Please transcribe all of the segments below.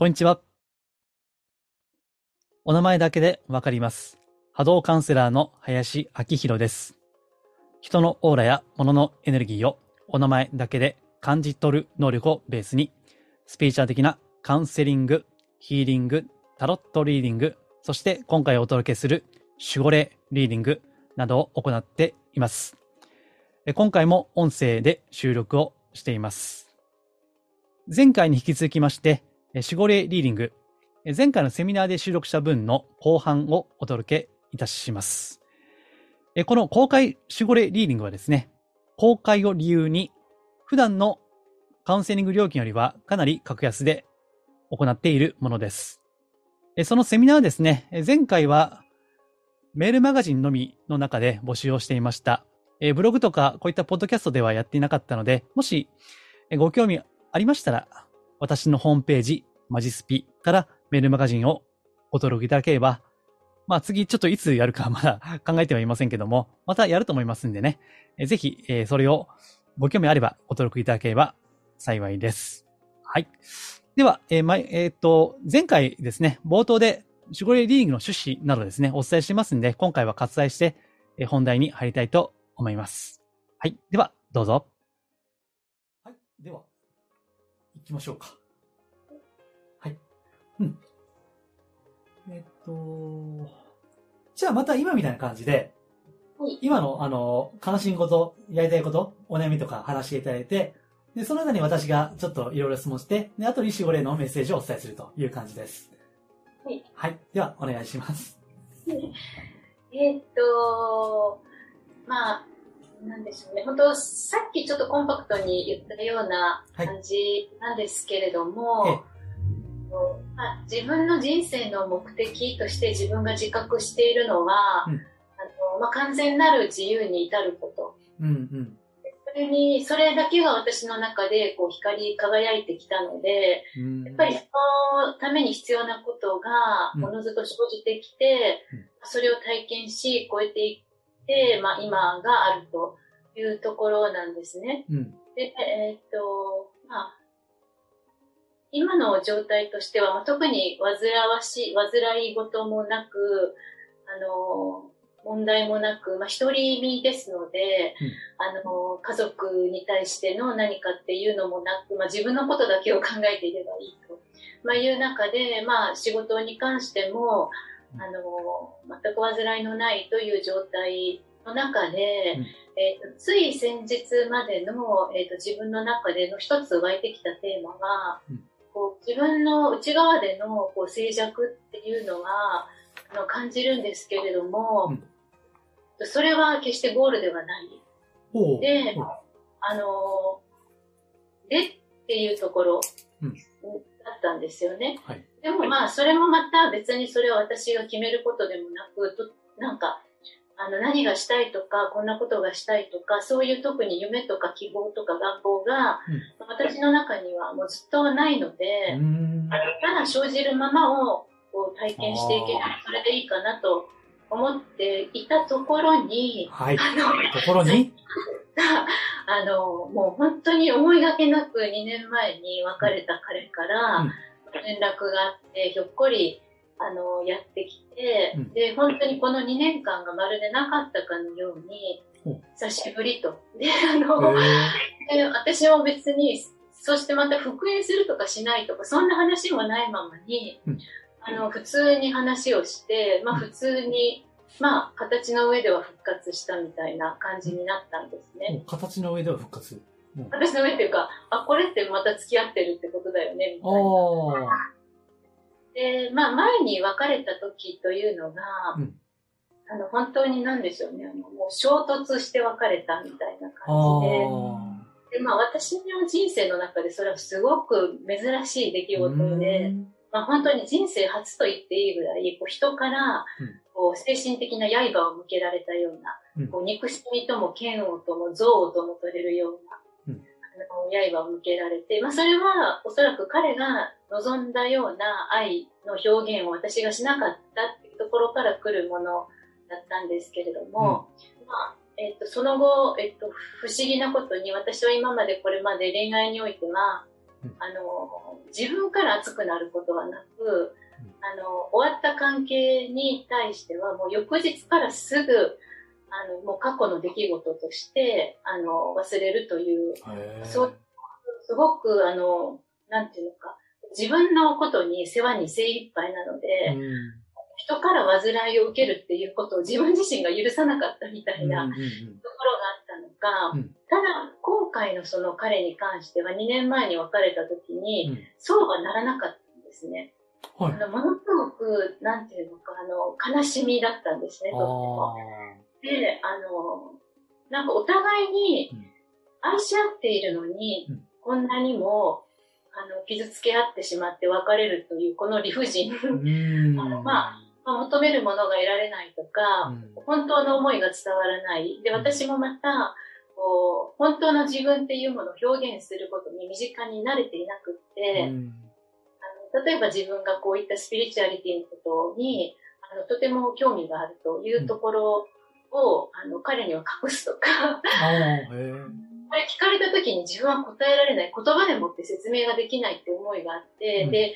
こんにちは。お名前だけでわかります。波動カウンセラーの林明宏です。人のオーラや物のエネルギーをお名前だけで感じ取る能力をベースに、スピーチャー的なカウンセリング、ヒーリング、タロットリーディング、そして今回お届けする守護霊リーディングなどを行っています。今回も音声で収録をしています。前回に引き続きまして、守護霊リーディング、前回のセミナーで収録した分の後半をお届けいたします。この公開守護霊リーディングはですね、公開を理由に、普段のカウンセリング料金よりはかなり格安で行っているものです。そのセミナーはですね、前回はメールマガジンのみの中で募集をしていました。ブログとかこういったポッドキャストではやっていなかったので、もしご興味ありましたら、私のホームページ、マジスピからメールマガジンをご登録いただければ、まあ次ちょっといつやるか まだ考えてはいませんけども、またやると思いますんでね、えぜひ、えーそれをご興味あればご登録いただければ幸いです。はい。では、えーまえーっと、前回ですね、冒頭で守護霊リーグの趣旨などですね、お伝えしてますんで、今回は割愛して、え本題に入りたいと思います。はい。では、どうぞ。はい。では、きましょうか。はい。うん。えっと、じゃあまた今みたいな感じで、はい今の、あの、悲しいこと、やりたいこと、お悩みとか話していただいて、で、その間に私がちょっといろいろ質問して、で、後に守護霊のメッセージをお伝えするという感じです。はい。はい。では、お願いします。えーっと、まあ、なんでしょうね。本当さっきちょっとコンパクトに言ったようなはい感じなんですけれども、ええまあ、自分の人生の目的として自分が自覚しているのは、うんあのまあ、完全なる自由に至ること。うんうん。それに、それだけが私の中でこう光り輝いてきたので、うんやっぱりそのために必要なことがうんおのずと生じてきて、うんそれを体験し、超えていって、まあ今があるというところなんですね。うん。で、えーっと、まあ、今の状態としては、まあ、特に煩わしい、煩い事もなく、あの、問題もなく、まあ、独り身ですので、うんあの、家族に対しての何かっていうのもなく、まあ、自分のことだけを考えていればいいと、まあ、いう中で、まあ、仕事に関しても、あの、全く煩いのないという状態の中で、うん。えーとつい先日までの、えーと自分の中での一つ湧いてきたテーマは、うん。こう自分の内側でのこう静寂っていうのはあの感じるんですけれども、それは決してゴールではない。であのでっていうところうん。だったんですよね。はい。でもまあ、それもまた別にそれを私が決めることでもなく、となんか、あの、何がしたいとか、こんなことがしたいとか、そういう特に夢とか希望とか願望が、私の中にはもうずっとないので、うん。ただ生じるままをこう体験していけばそれでいいかなと思っていたところに、はい。あの、ところに、が、あの、もう本当に思いがけなく2年前に別れた彼からうん連絡があって、ひょっこり、あの、やってきて、うんで、本当にこの2年間がまるでなかったかのようにほ、久しぶりと。で、あの、で私も別に、そしてまた復縁するとかしないとか、そんな話もないままに、うんあの、普通に話をして、まあうん普通に、まあ形の上では復活したみたいな感じになったんですね。形の上では復活。もう私の上っていうか、あ、これってまた付き合ってるってことだよね、みたいな。で、まあ前に別れた時というのが、うん。あの、本当になんでしょうね、あの、もう衝突して別れたみたいなあ感じで、あ。で、まあ私の人生の中でそれはすごく珍しい出来事で、まあ本当に人生初と言っていいぐらい、こう人からうん。こう精神的な刃を向けられたような、うん。こう憎しみとも嫌悪とも憎悪とも取れるような、刃を向けられて、まあそれはおそらく彼が望んだような愛の表現を私がしなかったっていうところから来るものだったんですけれども、まあえっとその後、えっと不思議なことに私は今までこれまで恋愛においてはうん、あの、自分から熱くなることはなく、あの、終わった関係に対しては、もう翌日からすぐ、あの、もう過去の出来事として、あの、忘れるという、そうすごく、あの、なんていうのか、自分のことに世話に精一杯なので、うん、人から煩いを受けるっていうことを自分自身が許さなかったみたいなところがあったのか、うん、ただ今回のその彼に関しては2年前に別れた時に、そうはならなかったんですね。はい、あのものすごく、なんていうのか、あの、悲しみだったんですね、とっても。で、あの、なんかお互いに愛し合っているのに、うん、こんなにも、あの、傷つけ合ってしまって別れるという、この理不尽。あの まあ、まあ、求めるものが得られないとか、うん、本当の思いが伝わらない。で、私もまた、こう、本当の自分っていうものを表現することに身近に慣れていなくって、うん。例えば自分がこういったスピリチュアリティのことに、あの、とても興味があるというところを、うん、あの、彼には隠すとか。これ聞かれた時に自分は答えられない、言葉でもって説明ができないって思いがあって、うん、で、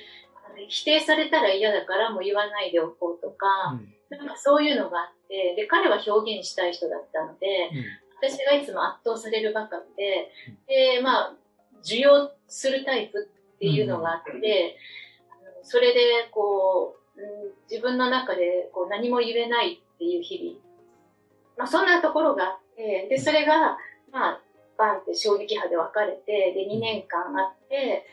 否定されたら嫌だからもう言わないでおこうとか、うん、なんかそういうのがあって、で、彼は表現したい人だったので、私がいつも圧倒されるばかりで、で、まあ、受容するタイプっていうのがあって、それで、こう、自分の中でこう何も言えないっていう日々。まあ、そんなところがあって、で、それが、まあ、バンって衝撃波で別れて、で、2年間あって、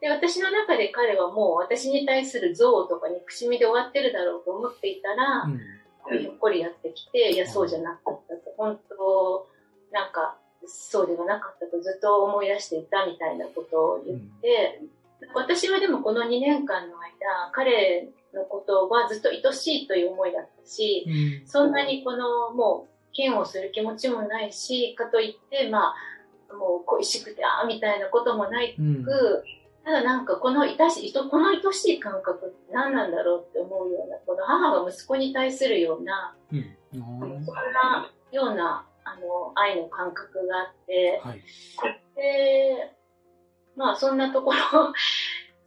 で、私の中で彼はもう私に対する憎悪とか憎しみで終わってるだろうと思っていたら、うん、ひょっこりやってきて、いや、そうじゃなかったと。本当、なんか、そうではなかったとずっと思い出していたみたいなことを言って、うん。私はでもこの2年間の間、彼のことはずっと愛しいという思いだったし、うん、そんなにこのもう嫌悪する気持ちもないし、かといって、まあ、もう恋しくて、ああ、みたいなこともないく、うん、ただなんかこの愛しい、この愛しい感覚って何なんだろうって思うような、この母が息子に対するような、うん、そんなようなあの愛の感覚があって、はい、でまあそんなところ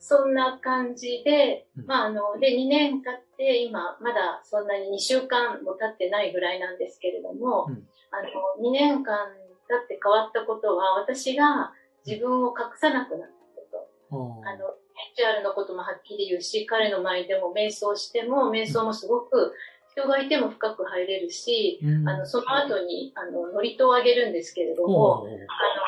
そんな感じで、まああの、で、2年経って今、まだそんなに2週間も経ってないぐらいなんですけれども、うん、あの、2年間経って変わったことは、私が自分を隠さなくなったこと。あの、ヘッチャールのこともはっきり言うし、彼の前でも瞑想しても、瞑想もすごく人がいても深く入れるし、うん、あの、その後に、あの、ノリとをあげるんですけれども、あの、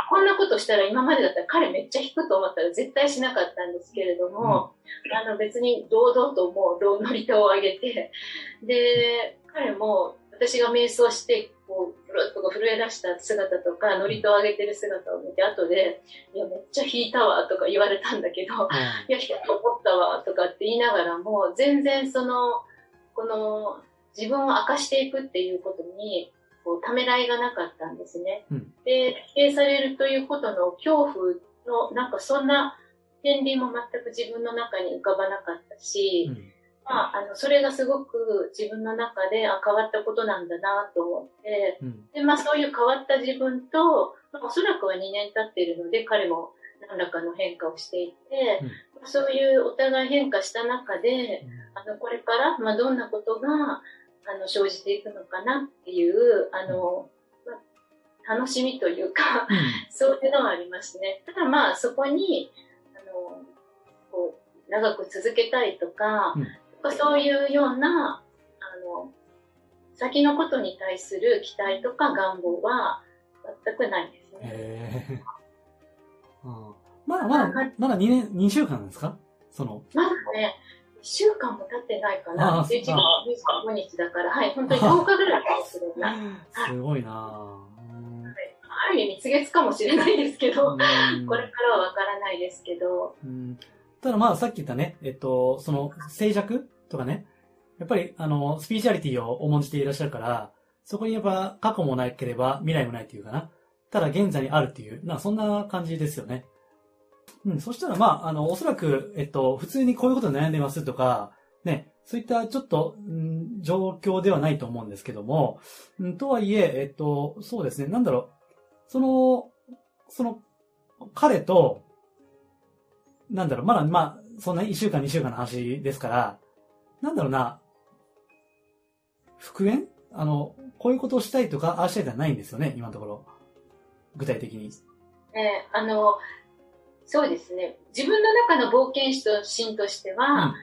こんなことしたら今までだったら彼めっちゃ引くと思ったら絶対しなかったんですけれども、うん、あの、別に堂々ともうノリとをあげて、で、彼も私が瞑想して、こう、ふるっと震え出した姿とか、ノリとを上げてる姿を見て、後で、いや、めっちゃ引いたわ、とか言われたんだけど、うん、いや、引くと思ったわ、とかって言いながらも、全然その、この、自分を明かしていくっていうことに、こう、ためらいがなかったんですね。うん、で、否定されるということの恐怖の、なんかそんな天秤も全く自分の中に浮かばなかったし、うん、まあ、あの、それがすごく自分の中で、あ、変わったことなんだなと思って、うん、で、まあそういう変わった自分と、まあ、おそらくは2年経っているので、彼も何らかの変化をしていて、うん、そういうお互い変化した中で、あの、これから、まあどんなことが、あの生じていくのかなっていうあの、ま楽しみというか、うん、そういうのはありますね。ただまあそこにあのこう長く続けたいとか、うん、そういうようなあの先のことに対する期待とか願望は全くないですね。うん、まだまだ、まだ2年、2週間ですか？その。まだね、週間も経ってないかな。11月25日だから、はい、本当に10日ぐらいかもしれない。すごいなある意味、月かもしれないですけど、これからはわからないですけど。ただまあ、さっき言ったね、えっと、その、静寂とかね、やっぱり、あの、スピリチュアリティを重んじていらっしゃるから、そこにやっぱ過去もなければ未来もないっていうかな。ただ現在にあるっていう、な、そんな感じですよね。うん、そしたらまあ、あの、おそらく、えっと、普通にこういうことで悩んでますとか、ね、そういったちょっと、うん、状況ではないと思うんですけども、うん、とはいえ、えっと、そうですね、なんだろう、その、その、彼と、なんだろう、まだ、まあ、そんな1週間、2週間の話ですから、なんだろうな、復縁？あの、こういうことをしたいとか、ああしたいとはないんですよね、今のところ。具体的に。えーあの、そうですね。自分の中の冒険心としては、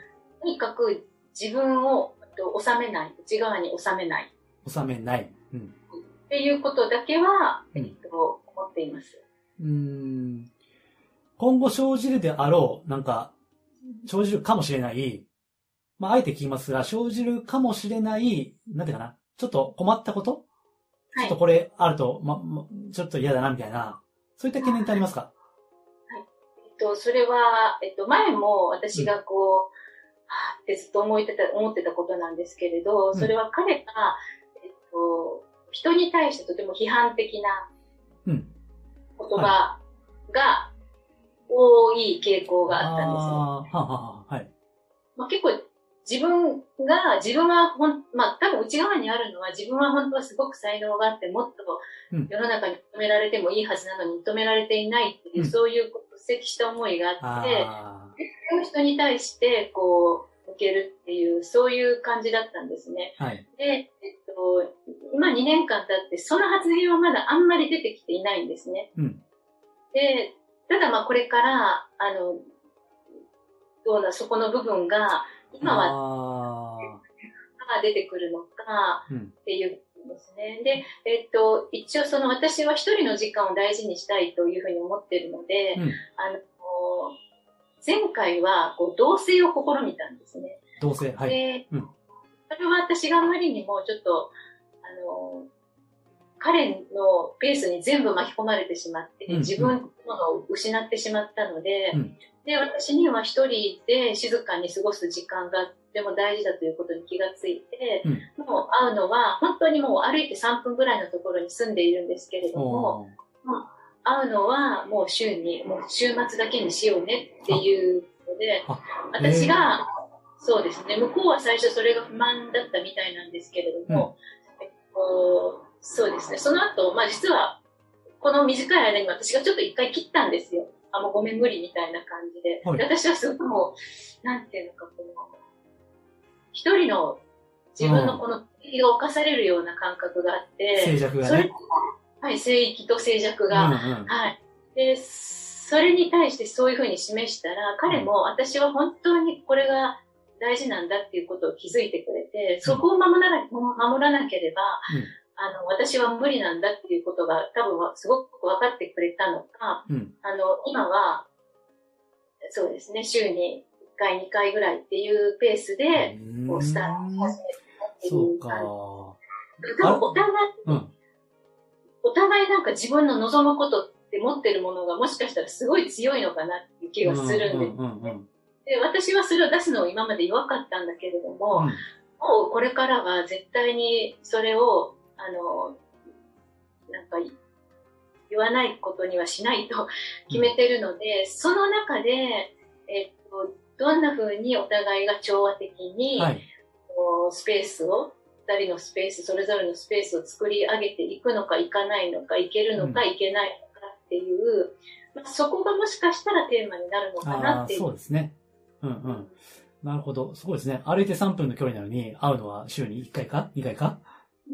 とにかく自分をと収めない、内側に収めない収めない。うん。っていうことだけは、うんえっと、思っています。うーん今後生じるであろう、なんか、生じるかもしれない、まあ、あえて聞きますが、生じるかもしれない、なんていうかな、ちょっと困ったこと？ちょはいっと。これあると、ま、まちょっと嫌だな、みたいな、そういった懸念ってありますか？えっと、それは、えっと、前も私がこう、はーってずっと思ってた、思ってたことなんですけれど、んそれは彼が、えっと、人に対してとても批判的なうん。言葉が多い傾向があったんですね。あーはあはあは。まあ、結構自分が、自分はほん、まあ多分内側にあるのは自分は本当はすごく才能があってもっとうん世の中に認められてもいいはずなのに認められていないっていう、うんそういう屈折した思いがあって、あその人に対してこう、受けるっていう、そういう感じだったんですね。あ、はい。で、えっと、今2年間経ってその発言はまだあんまり出てきていないんですね。うん。で、ただまあこれから、あの、どうな、そこの部分が、今は出てくるのか。っていうですね。で、えっと、一応その私は一人の時間を大事にしたいというふうに思っているので、うんあの、前回はこう同棲を試みたんですね。同棲、はい。で、うんそれは私があまりにもちょっと、あの、彼のペースに全部巻き込まれてしまって、うん自分のものを失ってしまったので、うんで、私には一人で静かに過ごす時間がとても大事だということに気がついて、うん。もう会うのは本当にもう歩いて3分ぐらいのところに住んでいるんですけれども、おー。会うのはもう週に、もう週末だけにしようねっていうので、あ私が、そうですね、向こうは最初それが不満だったみたいなんですけれども、えっと、そうですね、その後、まあ実は、この短い間に私がちょっと一回切ったんですよ。あ、もうごめん無理みたいな感じで。はい。で私はすごくもう、なんていうのか、この、一人の自分のこの、敵が犯されるような感覚があって、静寂がそれね。はい、聖域と静寂が、うんうんはい。で、それに対してそういうふうに示したら、彼も私は本当にこれが大事なんだっていうことを気づいてくれて、そこを守らな守らなければ、うんあの、私は無理なんだっていうことが多分はすごく分かってくれたのか、うん。あの、今は、そうですね、週に1回、2回ぐらいっていうペースで、こう、スタートさせてってそうう感じ。多分お互い、うん。お互いなんか自分の望むことって持ってるものがもしかしたらすごい強いのかなっていう気がするんで、うんうんうんで私はそれを出すのを今まで弱かったんだけれども、うん。もうこれからは絶対にそれを、あの、なんか言わないことにはしないと決めてるので、その中で、えっと、どんな風にお互いが調和的に、はい。スペースを、二人のスペース、それぞれのスペースを作り上げていくのか、いかないのか、いけるのか、うんいけないのかっていう、まあ、そこがもしかしたらテーマになるのかなっていう。そうですね。うんうん。なるほど。すごいですね。歩いて3分の距離なのに、会うのは週に1回か ?2 回か？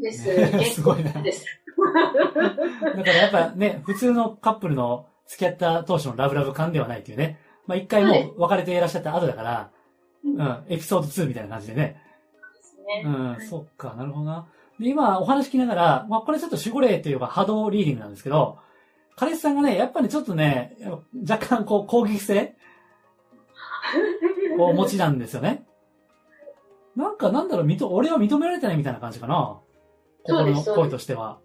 です。ね すごいなです。だからやっぱね、普通のカップルの付き合った当初のラブラブ感ではないっていうね。まあ一回もう別れていらっしゃった後だから、うん、エピソード2みたいな感じでね。ですね。うん、そっか、なるほどな。で、今お話聞きながら、まあこれちょっと守護霊というか波動リーディングなんですけど、彼氏さんがね、やっぱりちょっとね、若干こう攻撃性 をお持ちなんですよね。なんかなんだろう、認俺は認められてないみたいな感じかな。心の声としては。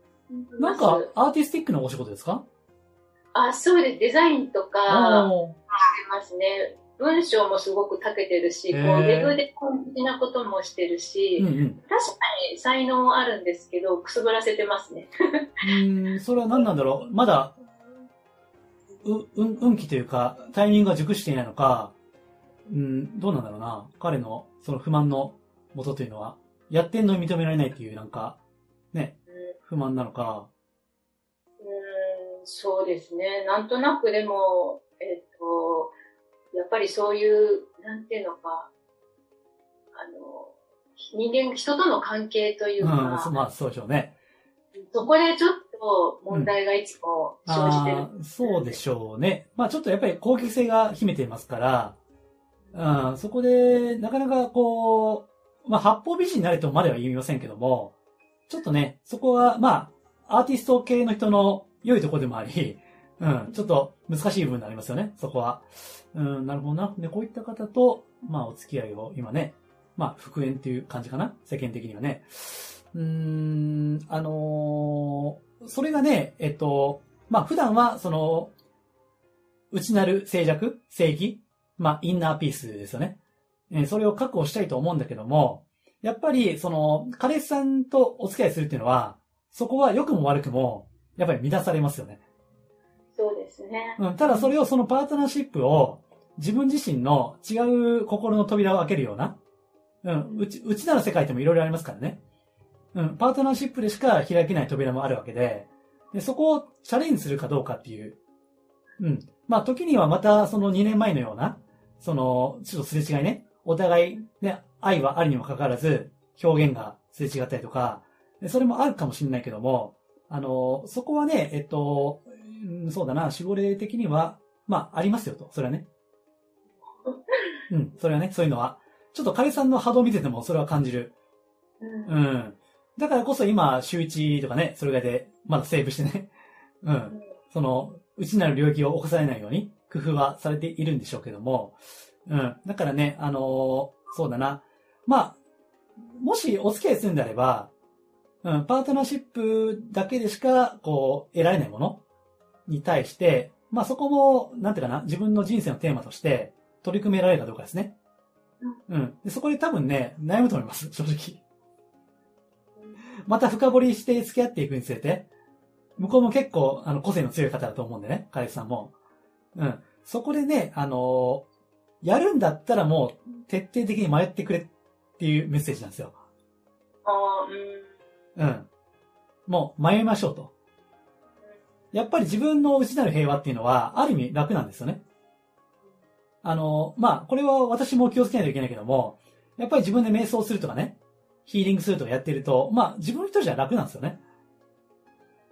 なんかアーティスティックなお仕事ですか？あ、そうです。デザインとか、ますね。文章もすごく長けてるし、こう、ウェブで本気なこともしてるし、うんうん。確かに才能あるんですけど、くすぶらせてますね。うーん、それは何なんだろう？まだ、う、うん、運気というか、タイミングが熟していないのか、うん、どうなんだろうな？彼の、その不満の元というのは、やってんのに認められないっていう、なんか、ね、不満なのか。うーんそうですね。なんとなくでも、えっ、と、やっぱりそういう、なんていうのか、あの、人間、人との関係といううん、まあそうでしょうね。そこでちょっと問題がいつも生じてる。あーそうでしょうね。まあちょっとやっぱり攻撃性が秘めていますから、うん、そこで、なかなかこう、まあ八方美人になれとまでは言いませんけども、ちょっとね、そこは、まあ、アーティスト系の人の良いところでもあり、うん、ちょっと難しい部分になりますよね、そこは。うん、なるほどな。で、こういった方と、まあお付き合いを今ね、まあ復縁っていう感じかな世間的にはね。うーん、あのーそれがね、えっと、まあ普段は、その、内なる静寂、正義、まあインナーピースですよね。えそれを確保したいと思うんだけども、やっぱり、その、彼氏さんとお付き合いするっていうのは、そこは良くも悪くも、やっぱり乱されますよね。そうですね。うん、ただそれをそのパートナーシップを自分自身の違う心の扉を開けるような、うん、うち、うちなる世界でもいろいろありますからね。うん、パートナーシップでしか開けない扉もあるわけで、でそこをチャレンジするかどうかっていう。うん。まあ時にはまたその2年前のような、その、ちょっとすれ違いね。お互いね、愛はあるにもかかわらず、表現がすれ違ったりとか、でそれもあるかもしれないけども、あの、そこはね、えっと、うんそうだな、守護霊的には、まあ、ありますよと。それはね。うん、それはね、そういうのは。ちょっと彼さんの波動を見ててもそれは感じる。うんうん。だからこそ今、週1とかね、それぐらいで、まだセーブしてね。うん。その、内なる領域を起こされないように、工夫はされているんでしょうけども。うん。だからね、あのーそうだな。まあ、もしお付き合いするんであれば、うん、パートナーシップだけでしか、こう、得られないものに対して、まあそこも、なんていうかな、自分の人生のテーマとして取り組められるかどうかですね。うん。でそこで多分ね、悩むと思います、正直。また深掘りして付き合っていくにつれて、向こうも結構、あの、個性の強い方だと思うんでね、彼氏さんも。うん。そこでね、あのーやるんだったらもう、徹底的に迷ってくれっていうメッセージなんですよ。あーうんうん。もう、迷いましょうと。やっぱり自分の内なる平和っていうのは、ある意味楽なんですよね。あの、まあ、これは私も気をつけないといけないけども、やっぱり自分で瞑想するとかね、ヒーリングするとかやってると、まあ、自分一人じゃ楽なんですよね。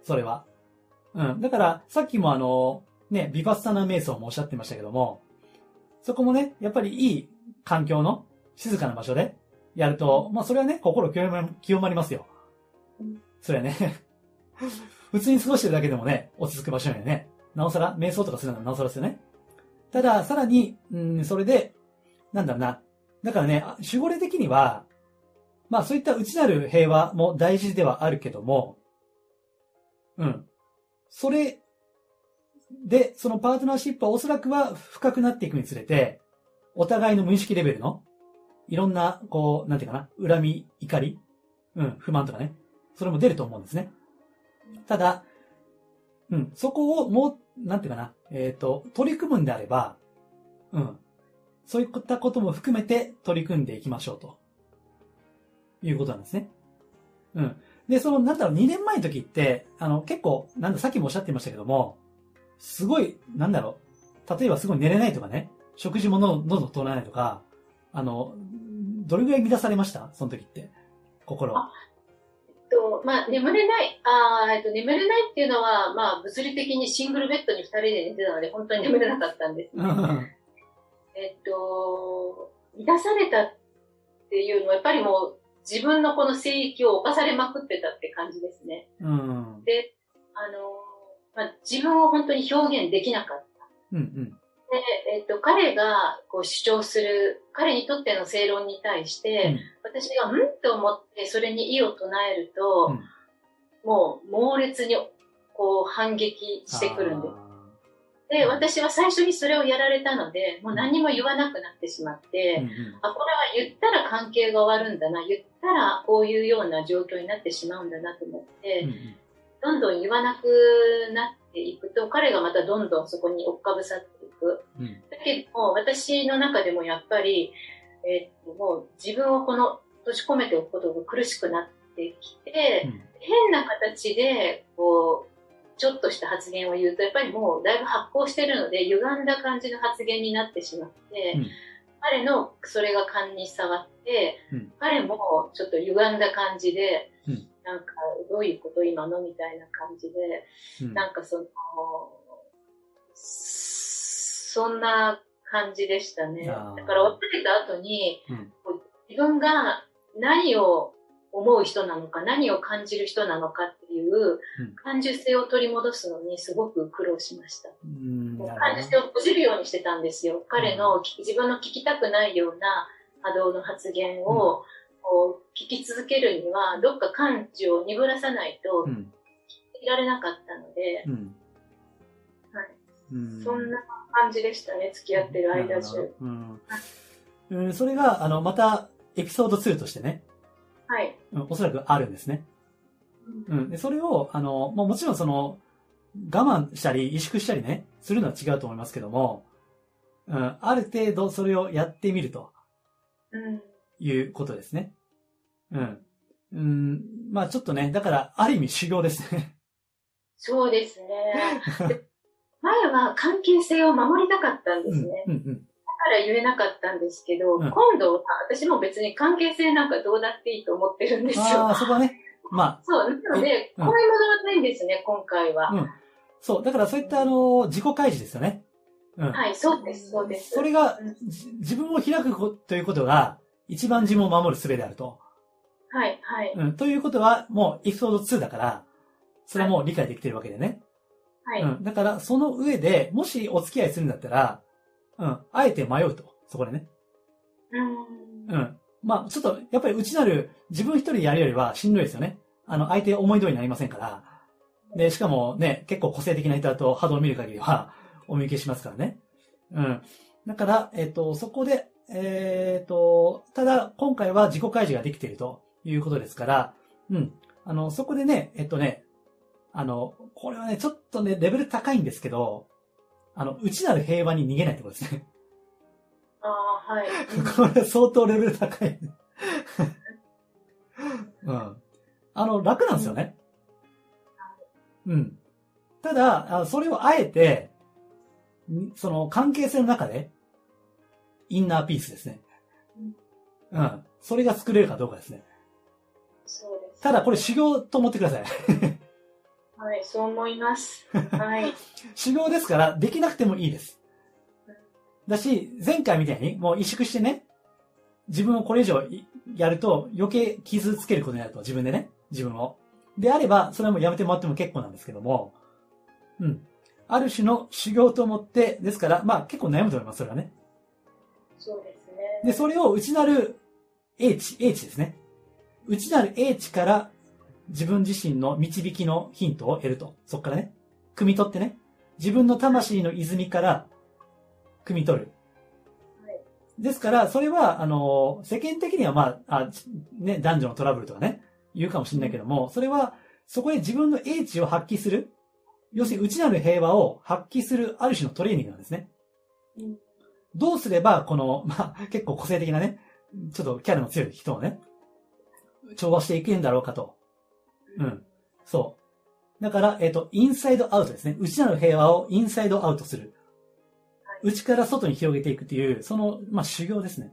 それは。うん。だから、さっきもあの、ね、ビバッサナ瞑想もおっしゃってましたけども、そこもね、やっぱりいい環境の静かな場所でやると、まあ、それはね、心清ま清まりますよ。それはね。普通に過ごしてるだけでもね、落ち着く場所にはね、なおさら、瞑想とかするのはなおさらですよね。ただ、さらに、うん、それで、なんだろうな。だからね、守護霊的には、まあそういった内なる平和も大事ではあるけども、うん。それで、そのパートナーシップはおそらくは深くなっていくにつれて、お互いの無意識レベルの、いろんな、こう、なんていうかな、恨み、怒り、うん、不満とかね、それも出ると思うんですね。ただ、うん、そこをもう、なんていうかな、えっ、と、取り組むんであれば、うん、そういったことも含めて取り組んでいきましょうと。いうことなんですね。うん。で、その、なんだろう、2年前の時って、あの、結構、なんだ、さっきもおっしゃってましたけども、すごい、なんだろう、例えばすごい寝れないとかね、食事ものどんどん通らないとか、あの、どれぐらい乱されました？その時って。心。あ、まあ、眠れない、あーえっと、眠れないっていうのは、まあ、物理的にシングルベッドに二人で寝てたので、本当に眠れなかったんですえっと、乱されたっていうのは、やっぱりもう、自分のこの聖域を犯されまくってたって感じですね。うん。で、あの、まあ、自分を本当に表現できなかった。うんうん。で、えっと、彼がこう主張する、彼にとっての正論に対して、私がうん？と思ってそれに異を唱えると、うん。もう猛烈にこう反撃してくるんです。で、私は最初にそれをやられたので、もう何も言わなくなってしまって、うんうん。あ、これは言ったら関係が終わるんだな、言ったらこういうような状況になってしまうんだなと思って、うんうん。どんどん言わなくなっていくと、彼がまたどんどんそこに追っかぶさっていく。うん。だけども、私の中でもやっぱり、えっと、もう自分をこの閉じ込めておくことが苦しくなってきて、うん。変な形で、こう、ちょっとした発言を言うと、やっぱりもうだいぶ発酵してるので、歪んだ感じの発言になってしまって、うん。彼のそれが勘に触って、うん。彼もちょっと歪んだ感じで、うん。なんか、どういうこと今のみたいな感じで、うん。なんかその、そんな感じでしたね。だから別れた後に、うん。自分が何を思う人なのか、何を感じる人なのかっていううん。感受性を取り戻すのにすごく苦労しました。うん感受性を閉じるようにしてたんですよ。彼の自分の聞きたくないような波動の発言を、こう聞き続けるには、どっか感知を鈍らさないとうん。いられなかったので、うん。はい。うん。そんな感じでしたね、付き合ってる間中。うんうん、それが、あの、また、エピソード2としてね、はい。うんおそらくあるんですね。うん。で、それを、あの、まあ、もちろんその、我慢したり、萎縮したりね、するのは違うと思いますけども、うん、ある程度それをやってみるとうん。いうことですね。うん。うん、まあちょっとね、だから、ある意味修行ですね。そうですね。で前は関係性を守りたかったんでうん、すね。うん、うん。だから言えなかったんですけど、うん今度は私も別に関係性なんかどうだっていいと思ってるんですよ。ああ、そこはね、まそう、なので、うん声戻らないんですね、今回は。あ、うん。そう、だからそういった、あの、自己開示ですよね。うん。はい、そうです、そうです。それが自分を開くこということが、一番自分を守る術であると。はい、はい、うん。ということは、もうエピソード2だから、それはもう理解できてるわけでね。はい。うん。だから、その上で、もしお付き合いするんだったら、うん。あえて迷うと。そこでね。うんうん。まあ、ちょっと、やっぱり内なる、自分一人でやるよりはしんどいですよね。あの、相手思い通りになりませんから。で、しかもね、結構個性的な人だと波動を見る限りは、お見受けしますからね。うん。だから、えっ、と、そこで、えっ、と、ただ、今回は自己開示ができているということですから、うん。あの、そこでね、えっとね、あの、これはね、ちょっとね、レベル高いんですけど、あの、内なる平和に逃げないってことですね。ああ、はい。これ相当レベル高い。うん。あの、楽なんですよね。うん。ただ、あそれをあえて、んその関係性の中で、インナーピースですね。うん。それが作れるかどうかですね。そうです。ただ、これ修行と思ってください。はい、そう思います。はい。修行ですから、できなくてもいいです。だし、前回みたいに、もう萎縮してね、自分をこれ以上いやると余計傷つけることになると、自分でね、自分を。であれば、それはもうやめてもらっても結構なんですけども、うん。ある種の修行と思って、ですから、まあ結構悩むと思います、それはね。そうですね。で、それを内なる英知、英知ですね。内なる英知から自分自身の導きのヒントを得ると。そこからね、汲み取ってね、自分の魂の泉から汲み取る。はいですから、それは、あの、世間的にはまあ、あね、男女のトラブルとかね、言うかもしれないけども、それは、そこで自分の英知を発揮する、要するに内なる平和を発揮するある種のトレーニングなんですね。うんどうすれば、この、まあ、結構個性的なね、ちょっとキャラの強い人をね、調和していけんだろうかと。うん。そう。だから、えっ、と、インサイドアウトですね。内なる平和をインサイドアウトする。内から外に広げていくっていう、その、まあ、修行ですね。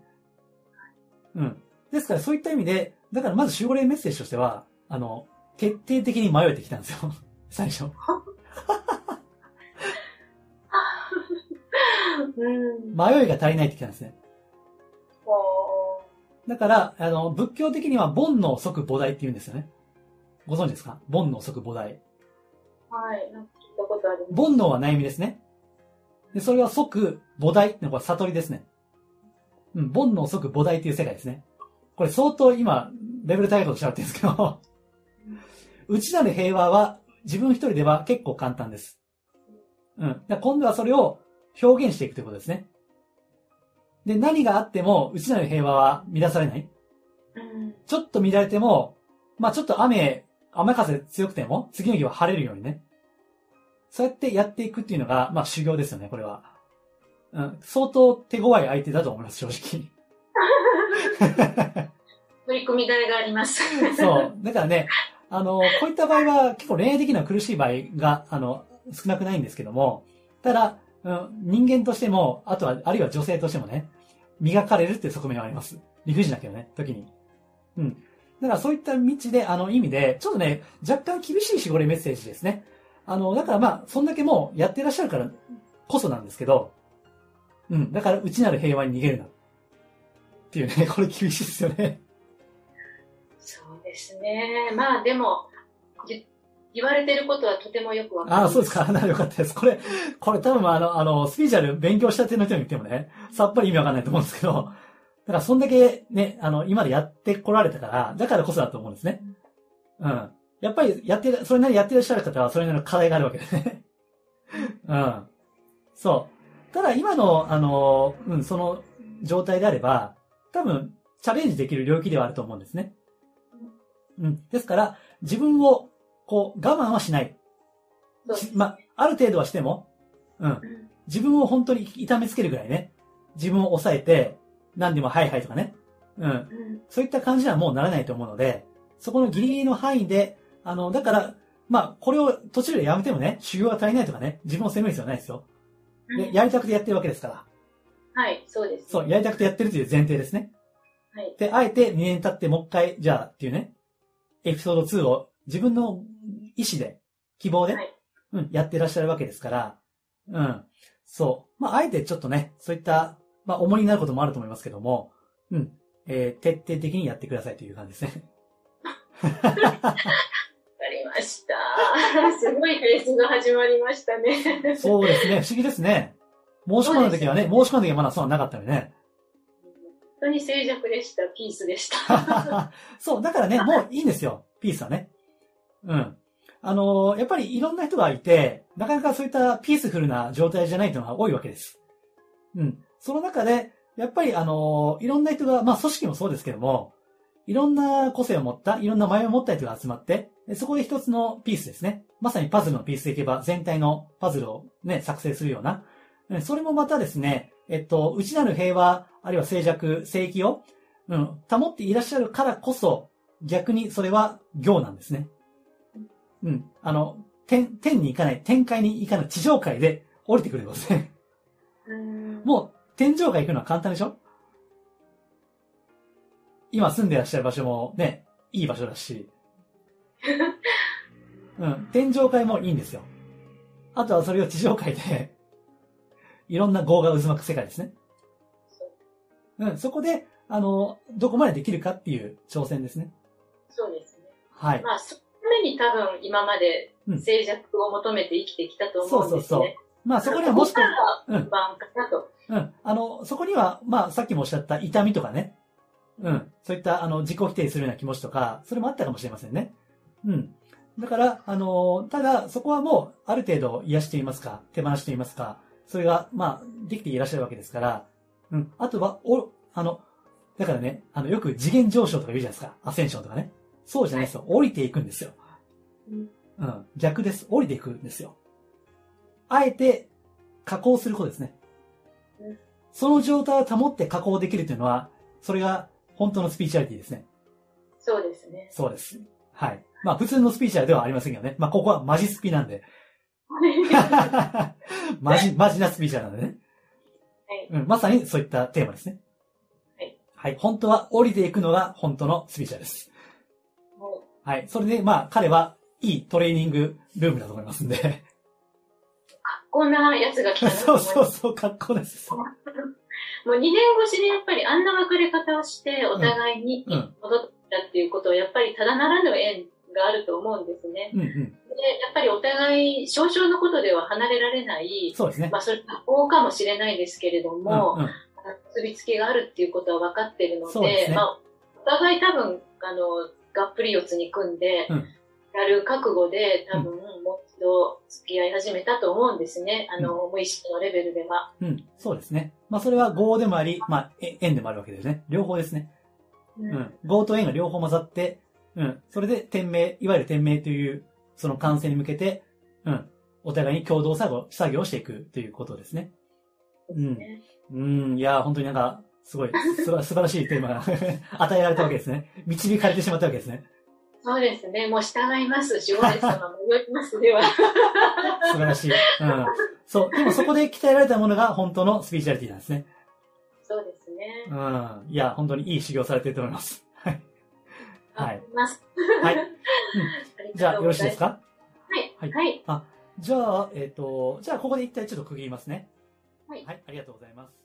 うん。ですから、そういった意味で、だからまず守護霊メッセージとしては、あの、徹底的に迷えてきたんですよ。最初。うん。迷いが足りないってきたんですね。こだから、あの、仏教的には煩悩即菩提って言うんですよね。ご存知ですか？煩悩即菩提。うはい。なんか聞いたことあります。煩悩は悩みですね。で、それは即菩提ってのはこれ悟りですね。うん、煩悩即菩提っていう世界ですね。これ相当今、レベル高いことしゃってるんですけど、内なる平和は自分一人では結構簡単です。うん。今度はそれを表現していくということですね。で、何があっても内なる平和は乱されない。うん。ちょっと乱れても、まあちょっと雨、雨風強くても、次の日は晴れるようにね。そうやってやっていくっていうのが、まあ修行ですよね、これは。うん、相当手強い相手だと思います、正直。取り組み代があります。そう。だからね、あの、こういった場合は結構恋愛的には苦しい場合が、あの、少なくないんですけども、ただ、うん、人間としても、あとは、あるいは女性としてもね、磨かれるっていう側面はあります。理不尽だけどね、時に。うん。だからそういった道で、あの意味で、ちょっとね、若干厳しい絞りメッセージですね。あの、だからまあ、そんだけもうやってらっしゃるからこそなんですけど、うん。だから、内なる平和に逃げるな。っていうね、これ厳しいですよね。そうですね。まあでも、言われてることはとてもよくわかる。ああ、そうですか。なよかったです。これ、これ多分あの、あの、スピーチャル勉強したての人に言ってもね、さっぱり意味わかんないと思うんですけど、だからそんだけね、あの、今でやってこられたから、だからこそだと思うんですね。うん。やっぱりやってる、それなりやってらっしゃる方はそれなりの課題があるわけですね。うん。そう。ただ今の、あの、うん、その状態であれば、多分、チャレンジできる領域ではあると思うんですね。うん。ですから、自分をこう、我慢はしない。まあ、ある程度はしても、うん。自分を本当に痛めつけるぐらいね。自分を抑えて、何でもはいはいとかね。うん。そういった感じにはもうならないと思うので、そこのギリギリの範囲で、あの、だから、まあ、これを途中でやめてもね、修行が足りないとかね、自分を責める必要はないですよ。で、やりたくてやってるわけですから。はい、そうです、そう、やりたくてやってるという前提ですね。はい。で、あえて2年経ってもう一回、じゃあっていうね、エピソード2を自分の意思で、希望で、はい、うん、やってらっしゃるわけですから、うん。そう。まあ、あえてちょっとね、そういった、まあ、重荷になることもあると思いますけども、うん。えー、徹底的にやってくださいという感じですね。わかりました。すごいフェースが始まりましたね。そうですね。不思議ですね。申し込んだ時はね、申し込んだ時はまだそうはなかったよね。本当に静寂でした。ピースでした。そう、だからね、もういいんですよ。ピースはね。うん。あの、やっぱりいろんな人がいて、なかなかそういったピースフルな状態じゃないというのが多いわけです。うん。その中で、やっぱりあの、いろんな人が、まあ組織もそうですけども、いろんな個性を持った、いろんな前を持った人が集まって、そこで一つのピースですね。まさにパズルのピースでいけば、全体のパズルをね、作成するような。それもまたですね、えっと、内なる平和、あるいは静寂、正義を、うん、保っていらっしゃるからこそ、逆にそれは行なんですね。うん。あの、天、天に行かない、天界に行かない、地上界で降りてくるんですね。天上界行くのは簡単でしょ？今住んでらっしゃる場所もね、いい場所だし。うん。天上界もいいんですよ。あとはそれを地上界でいろんな業が渦巻く世界ですね。うん。そこで、あの、どこまでできるかっていう挑戦ですね。そうですね。はい。まあ、めに多分今まで静寂を求めて生きてきたと思うんですね。そうそうそう。まあそこにはもしかうん。うん。あの、そこには、まあさっきもおっしゃった痛みとかね。うん。そういったあの自己否定するような気持ちとか、それもあったかもしれませんね。うん。だから、あの、ただそこはもうある程度癒していますか、手放していますか、それが、まあ、できていらっしゃるわけですから、うん。あとは、お、あの、だからね、あの、よく次元上昇とか言うじゃないですか。アセンションとかね。そうじゃないですよ。降りていくんですよ。うん。逆です。降りていくんですよ。あえて加工することですね。その状態を保って加工できるというのは、それが本当のスピーチャリティですね。そうですね。そうです。はい。まあ普通のスピーチャルではありませんけどね。まあここはマジスピなんで。マジ、マジなスピーチャルなんでね。はい。うん、まさにそういったテーマですね。はい。はい。本当は降りていくのが本当のスピーチャルです。はい。それで、まあ彼はいいトレーニングルームだと思いますんで。こなやつが来た そうそうそう、かっこです。もう2年越しでやっぱりあんな別れ方をして、お互いに戻ったっていうことは、やっぱりただならぬ縁があると思うんですね。うんうん、で、やっぱりお互い少々のことでは離れられない、そうですね。まあそれが法かもしれないですけれども、うんうん、結びつきがあるっていうことは分かってるので、でね、まあお互い多分、あの、がっぷり四つに組んで、うんやる覚悟で多分、もう一度付き合い始めたと思うんですね。あの、無意識のレベルでは。うん、そうですね。まあ、それは合でもあり、まあ、縁でもあるわけですね。両方ですね。うん。合と縁が両方混ざって、うん。それで、天命、いわゆる天命という、その完成に向けて、うん。お互いに共同作業、作業をしていくということですね。うん。うん、いや、本当になんか、すごい、すば 素晴らしいテーマが 与えられたわけですね。導かれてしまったわけですね。そうですね。もう従います。守護霊様も祈ります。では。素晴らしい。うん。そう。でもそこで鍛えられたものが本当のスピリチュアリティなんですね。そうですね。うん。いや、本当にいい修行されてると思います。はい。はい。はい。じゃあ、よろ。しいですか？はい。はいはい。じゃあ、えっ、と、じゃあ、ここで一体ちょっと区切りますね。はいはい、ありがとうございます。